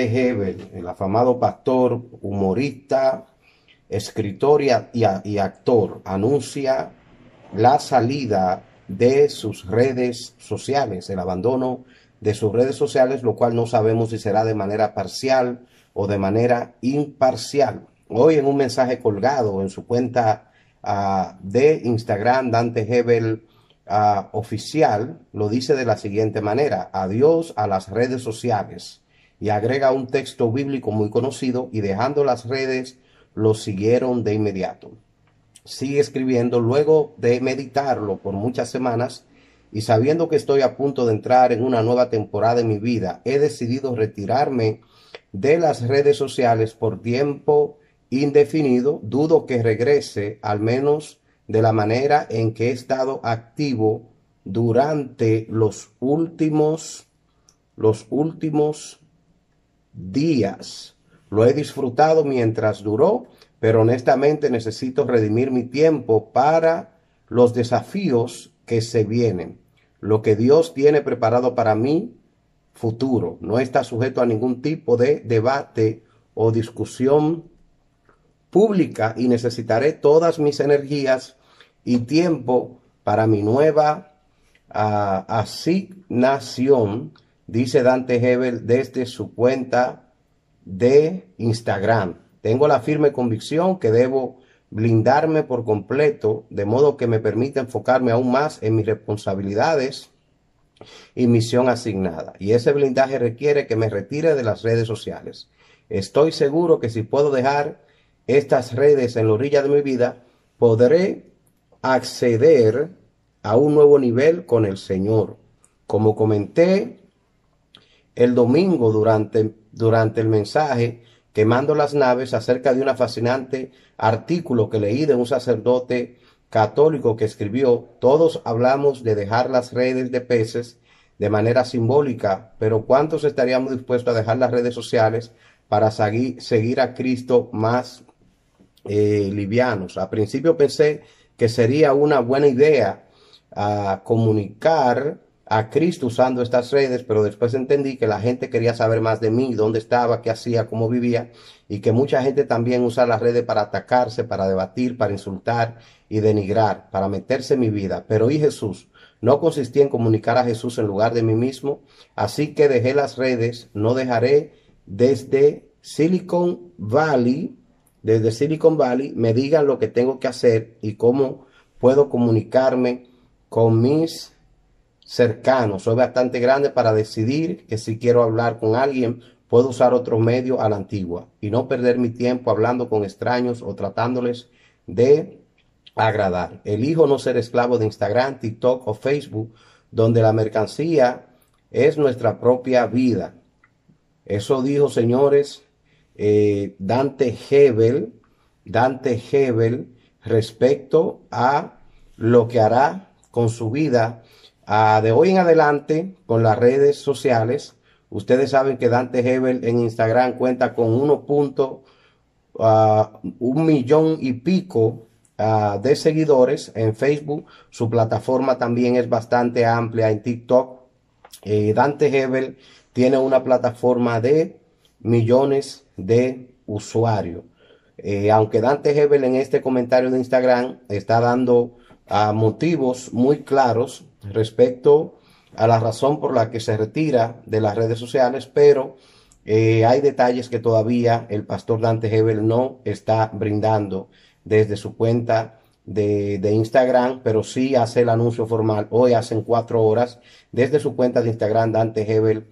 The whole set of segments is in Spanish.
Dante Hebel, el afamado pastor, humorista, escritor y, actor, anuncia la salida de sus redes sociales, el abandono de sus redes sociales, lo cual no sabemos si será de manera parcial o de manera imparcial. Hoy en un mensaje colgado en su cuenta uh, de Instagram, Dante Hebel uh, oficial, lo dice de la siguiente manera, adiós a las redes sociales. Y agrega un texto bíblico muy conocido y dejando las redes, lo siguieron de inmediato. Sigue escribiendo luego de meditarlo por muchas semanas y sabiendo que estoy a punto de entrar en una nueva temporada en mi vida, he decidido retirarme de las redes sociales por tiempo indefinido. Dudo que regrese, al menos de la manera en que he estado activo durante los últimos los últimos días. Lo he disfrutado mientras duró, pero honestamente necesito redimir mi tiempo para los desafíos que se vienen. Lo que Dios tiene preparado para mí futuro no está sujeto a ningún tipo de debate o discusión pública y necesitaré todas mis energías y tiempo para mi nueva uh, asignación, dice Dante Hebel desde su cuenta de Instagram. Tengo la firme convicción que debo blindarme por completo, de modo que me permita enfocarme aún más en mis responsabilidades y misión asignada. Y ese blindaje requiere que me retire de las redes sociales. Estoy seguro que si puedo dejar estas redes en la orilla de mi vida, podré acceder a un nuevo nivel con el Señor. Como comenté el domingo durante, durante el mensaje, quemando las naves acerca de una fascinante artículo que leí de un sacerdote católico que escribió, todos hablamos de dejar las redes de peces de manera simbólica, pero ¿cuántos estaríamos dispuestos a dejar las redes sociales para seguir, a Cristo más eh, livianos? A principio pensé que sería una buena idea ah, comunicar a Cristo usando estas redes, pero después entendí que la gente quería saber más de mí, dónde estaba, qué hacía, cómo vivía, y que mucha gente también usa las redes para atacarse, para debatir, para insultar y denigrar, para meterse en mi vida. Pero y Jesús, no consistía en comunicar a Jesús en lugar de mí mismo, así que dejé las redes, no dejaré desde Silicon Valley, desde Silicon Valley, me digan lo que tengo que hacer y cómo puedo comunicarme con mis cercano, soy bastante grande para decidir que si quiero hablar con alguien, puedo usar otro medio a la antigua y no perder mi tiempo hablando con extraños o tratándoles de agradar. Elijo no ser esclavo de Instagram, TikTok o Facebook, donde la mercancía es nuestra propia vida. Eso dijo, señores, eh, Dante Hebel, Dante Hebel, respecto a lo que hará con su vida Ah, de hoy en adelante, con las redes sociales, ustedes saben que Dante Hebel en Instagram cuenta con 1.1 ah, un millón y pico ah, de seguidores en Facebook. Su plataforma también es bastante amplia en TikTok. Eh, Dante Hebel tiene una plataforma de millones de usuarios. Eh, aunque Dante Hebel en este comentario de Instagram está dando motivos muy claros respecto a la razón por la que se retira de las redes sociales, pero eh, hay detalles que todavía el pastor Dante Hebel no está brindando desde su cuenta de, Instagram, pero sí hace el anuncio formal hoy, hacen cuatro horas, desde su cuenta de Instagram Dante Hebel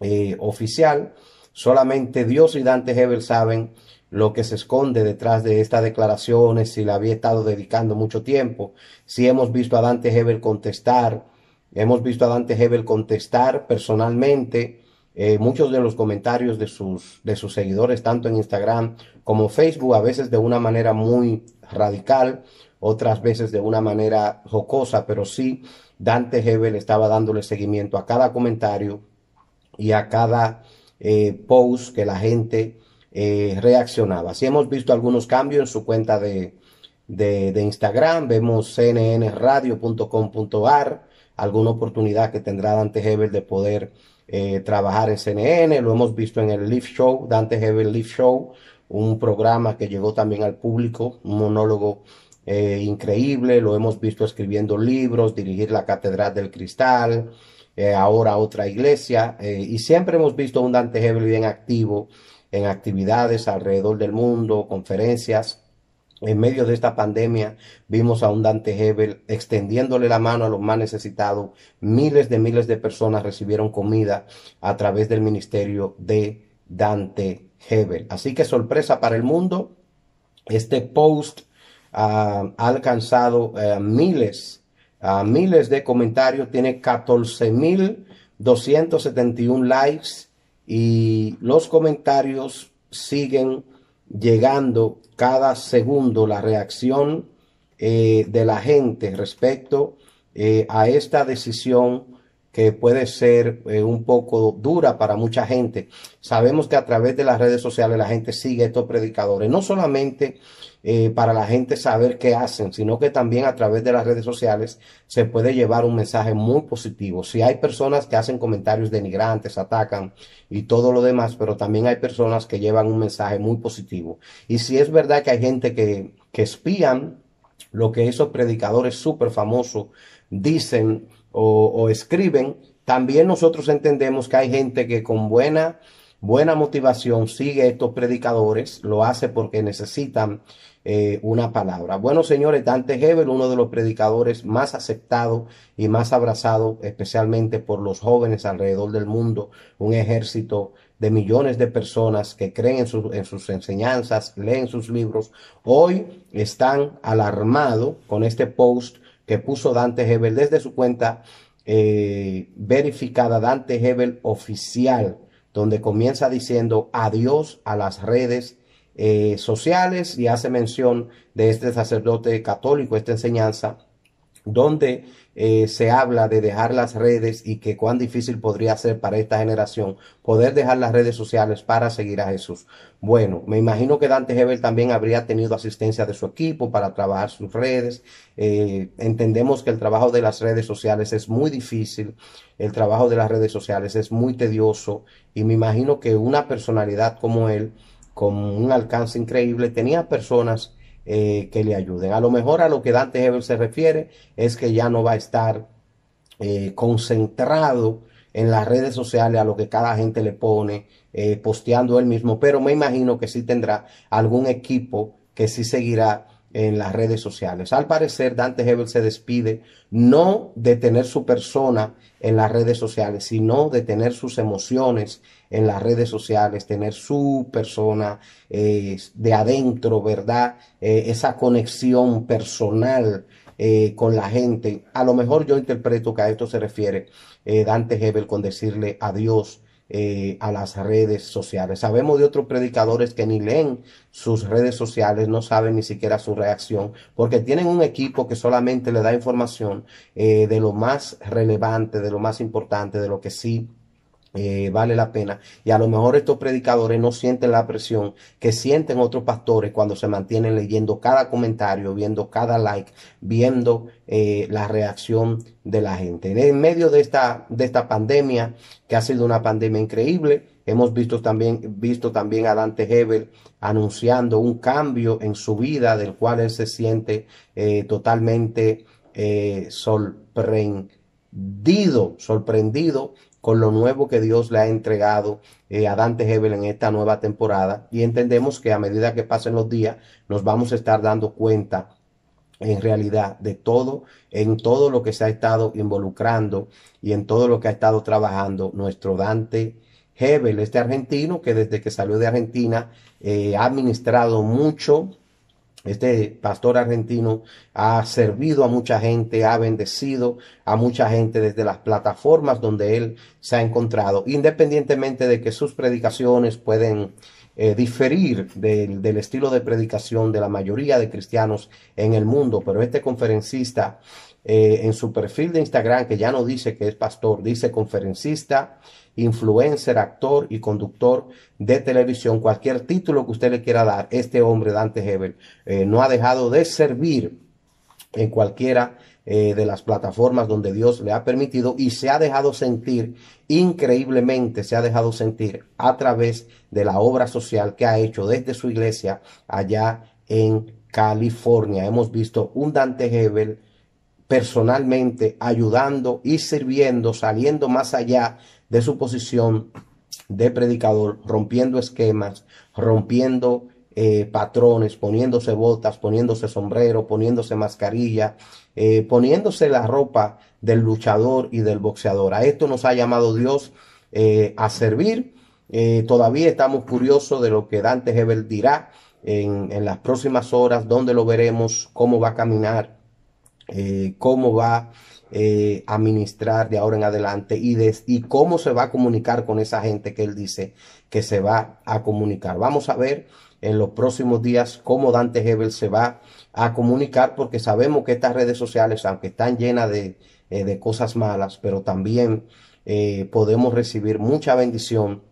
eh, oficial. Solamente Dios y Dante Hebel saben lo que se esconde detrás de estas declaraciones, si le había estado dedicando mucho tiempo, si hemos visto a Dante Hebel contestar, hemos visto a Dante Hebel contestar personalmente eh, muchos de los comentarios de sus, de sus seguidores, tanto en Instagram como Facebook, a veces de una manera muy radical, otras veces de una manera jocosa, pero sí Dante Hebel estaba dándole seguimiento a cada comentario y a cada eh, post que la gente eh, reaccionaba. Si hemos visto algunos cambios en su cuenta de, de, Instagram, vemos cnnradio.com.ar, alguna oportunidad que tendrá Dante Hebel de poder eh, trabajar en CNN, lo hemos visto en el Live Show, Dante Hebel Live Show, un programa que llegó también al público, un monólogo eh, increíble, lo hemos visto escribiendo libros, dirigir la Catedral del Cristal, ahora otra iglesia, y siempre hemos visto un Dante Hebel bien activo en actividades alrededor del mundo, conferencias. En medio de esta pandemia vimos a un Dante Hebel extendiéndole la mano a los más necesitados. Miles de miles de personas recibieron comida a través del ministerio de Dante Hebel. Así que sorpresa para el mundo. Este post ah, ha alcanzado eh, miles, uh, miles de comentarios. Tiene 14.271 likes y los comentarios siguen llegando cada segundo la reacción eh, de la gente respecto eh, a esta decisión que puede ser eh, un poco dura para mucha gente. Sabemos que a través de las redes sociales la gente sigue estos predicadores, no solamente eh, para la gente saber qué hacen, sino que también a través de las redes sociales se puede llevar un mensaje muy positivo. Si hay personas que hacen comentarios denigrantes, atacan y todo lo demás, pero también hay personas que llevan un mensaje muy positivo. Y si es verdad que hay gente que, que espían lo que esos predicadores súper famosos dicen o, escriben, también nosotros entendemos que hay gente que con buena, buena motivación sigue estos predicadores, lo hace porque necesitan eh, una palabra. Bueno, señores, Dante Hebel, uno de los predicadores más aceptados y más abrazados, especialmente por los jóvenes alrededor del mundo, un ejército de millones de personas que creen en, en sus enseñanzas, leen sus libros, hoy están alarmados con este post que puso Dante Hebel desde su cuenta eh, verificada Dante Hebel oficial, donde comienza diciendo adiós a las redes eh, sociales y hace mención de este sacerdote católico, esta enseñanza, donde eh, se habla de dejar las redes y que cuán difícil podría ser para esta generación poder dejar las redes sociales para seguir a Jesús. Bueno, me imagino que Dante Hebel también habría tenido asistencia de su equipo para trabajar sus redes. Eh, entendemos que el trabajo de las redes sociales es muy difícil, el trabajo de las redes sociales es muy tedioso y me imagino que una personalidad como él, con un alcance increíble, tenía personas eh, que le ayuden. A lo mejor a lo que Dante Hebel se refiere es que ya no va a estar eh, concentrado en las redes sociales a lo que cada gente le pone, eh, posteando él mismo, pero me imagino que sí tendrá algún equipo que sí seguirá en las redes sociales. Al parecer, Dante Hebel se despide no de tener su persona en las redes sociales, sino de tener sus emociones en las redes sociales, tener su persona eh, de adentro, ¿verdad? Eh, esa conexión personal eh, con la gente. A lo mejor yo interpreto que a esto se refiere Dante Hebel con decirle adiós eh, a las redes sociales. Sabemos de otros predicadores que ni leen sus redes sociales, no saben ni siquiera su reacción, porque tienen un equipo que solamente le da información eh, de lo más relevante, de lo más importante, de lo que sí eh, vale la pena. Y a lo mejor estos predicadores no sienten la presión que sienten otros pastores cuando se mantienen leyendo cada comentario, viendo cada like, viendo eh, la reacción de la gente. En medio de esta, de esta pandemia, que ha sido una pandemia increíble, hemos visto también, visto también a Dante Hebel anunciando un cambio en su vida del cual él se siente eh, totalmente sorprendido, sorprendido con lo nuevo que Dios le ha entregado eh, a Dante Hebel en esta nueva temporada. Y entendemos que a medida que pasen los días nos vamos a estar dando cuenta en realidad de todo, en todo lo que se ha estado involucrando y en todo lo que ha estado trabajando nuestro Dante Hebel, este argentino que desde que salió de Argentina eh, ha administrado mucho este pastor argentino ha servido a mucha gente, ha bendecido a mucha gente desde las plataformas donde él se ha encontrado, independientemente de que sus predicaciones pueden eh, diferir del, estilo de predicación de la mayoría de cristianos en el mundo, pero este conferencista eh, en su perfil de Instagram, que ya no dice que es pastor, dice conferencista, influencer, actor y conductor de televisión, cualquier título que usted le quiera dar, este hombre, Dante Hebel, eh, no ha dejado de servir en cualquiera eh, de las plataformas donde Dios le ha permitido y se ha dejado sentir, increíblemente se ha dejado sentir a través de la obra social que ha hecho desde su iglesia allá en California. Hemos visto un Dante Hebel personalmente ayudando y sirviendo, saliendo más allá de su posición de predicador, rompiendo esquemas, rompiendo eh, patrones, poniéndose botas, poniéndose sombrero, poniéndose mascarilla, eh, poniéndose la ropa del luchador y del boxeador. A esto nos ha llamado Dios eh, a servir. todavía estamos curiosos de lo que Dante Hebel dirá en, en las próximas horas, dónde lo veremos, cómo va a caminar, cómo va eh, administrar de ahora en adelante y, cómo se va a comunicar con esa gente que él dice que se va a comunicar. Vamos a ver en los próximos días cómo Dante Hebel se va a comunicar porque sabemos que estas redes sociales, aunque están llenas de, eh, cosas malas, pero también eh, podemos recibir mucha bendición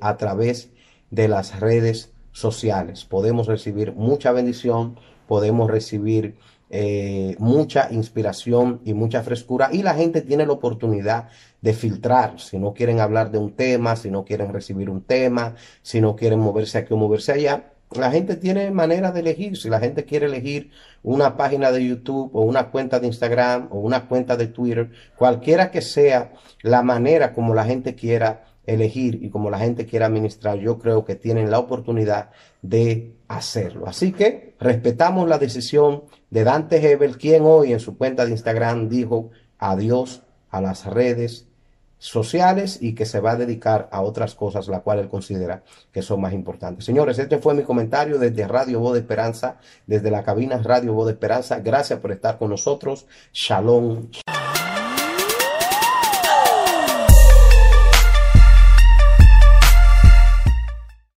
a través de las redes sociales. Podemos recibir mucha bendición, podemos recibir eh, mucha inspiración y mucha frescura y la gente tiene la oportunidad de filtrar si no quieren hablar de un tema, si no quieren recibir un tema, si no quieren moverse aquí o moverse allá. La gente tiene manera de elegir. Si la gente quiere elegir una página de YouTube o una cuenta de Instagram o una cuenta de Twitter, cualquiera que sea la manera como la gente quiera elegir y como la gente quiera administrar, yo creo que tienen la oportunidad de hacerlo. Así que respetamos la decisión de Dante Hebel, quien hoy en su cuenta de Instagram dijo adiós a las redes sociales y que se va a dedicar a otras cosas, la cual él considera que son más importantes. Señores, este fue mi comentario desde Radio Voz de Esperanza, desde la cabina Radio Voz de Esperanza. Gracias por estar con nosotros. Shalom.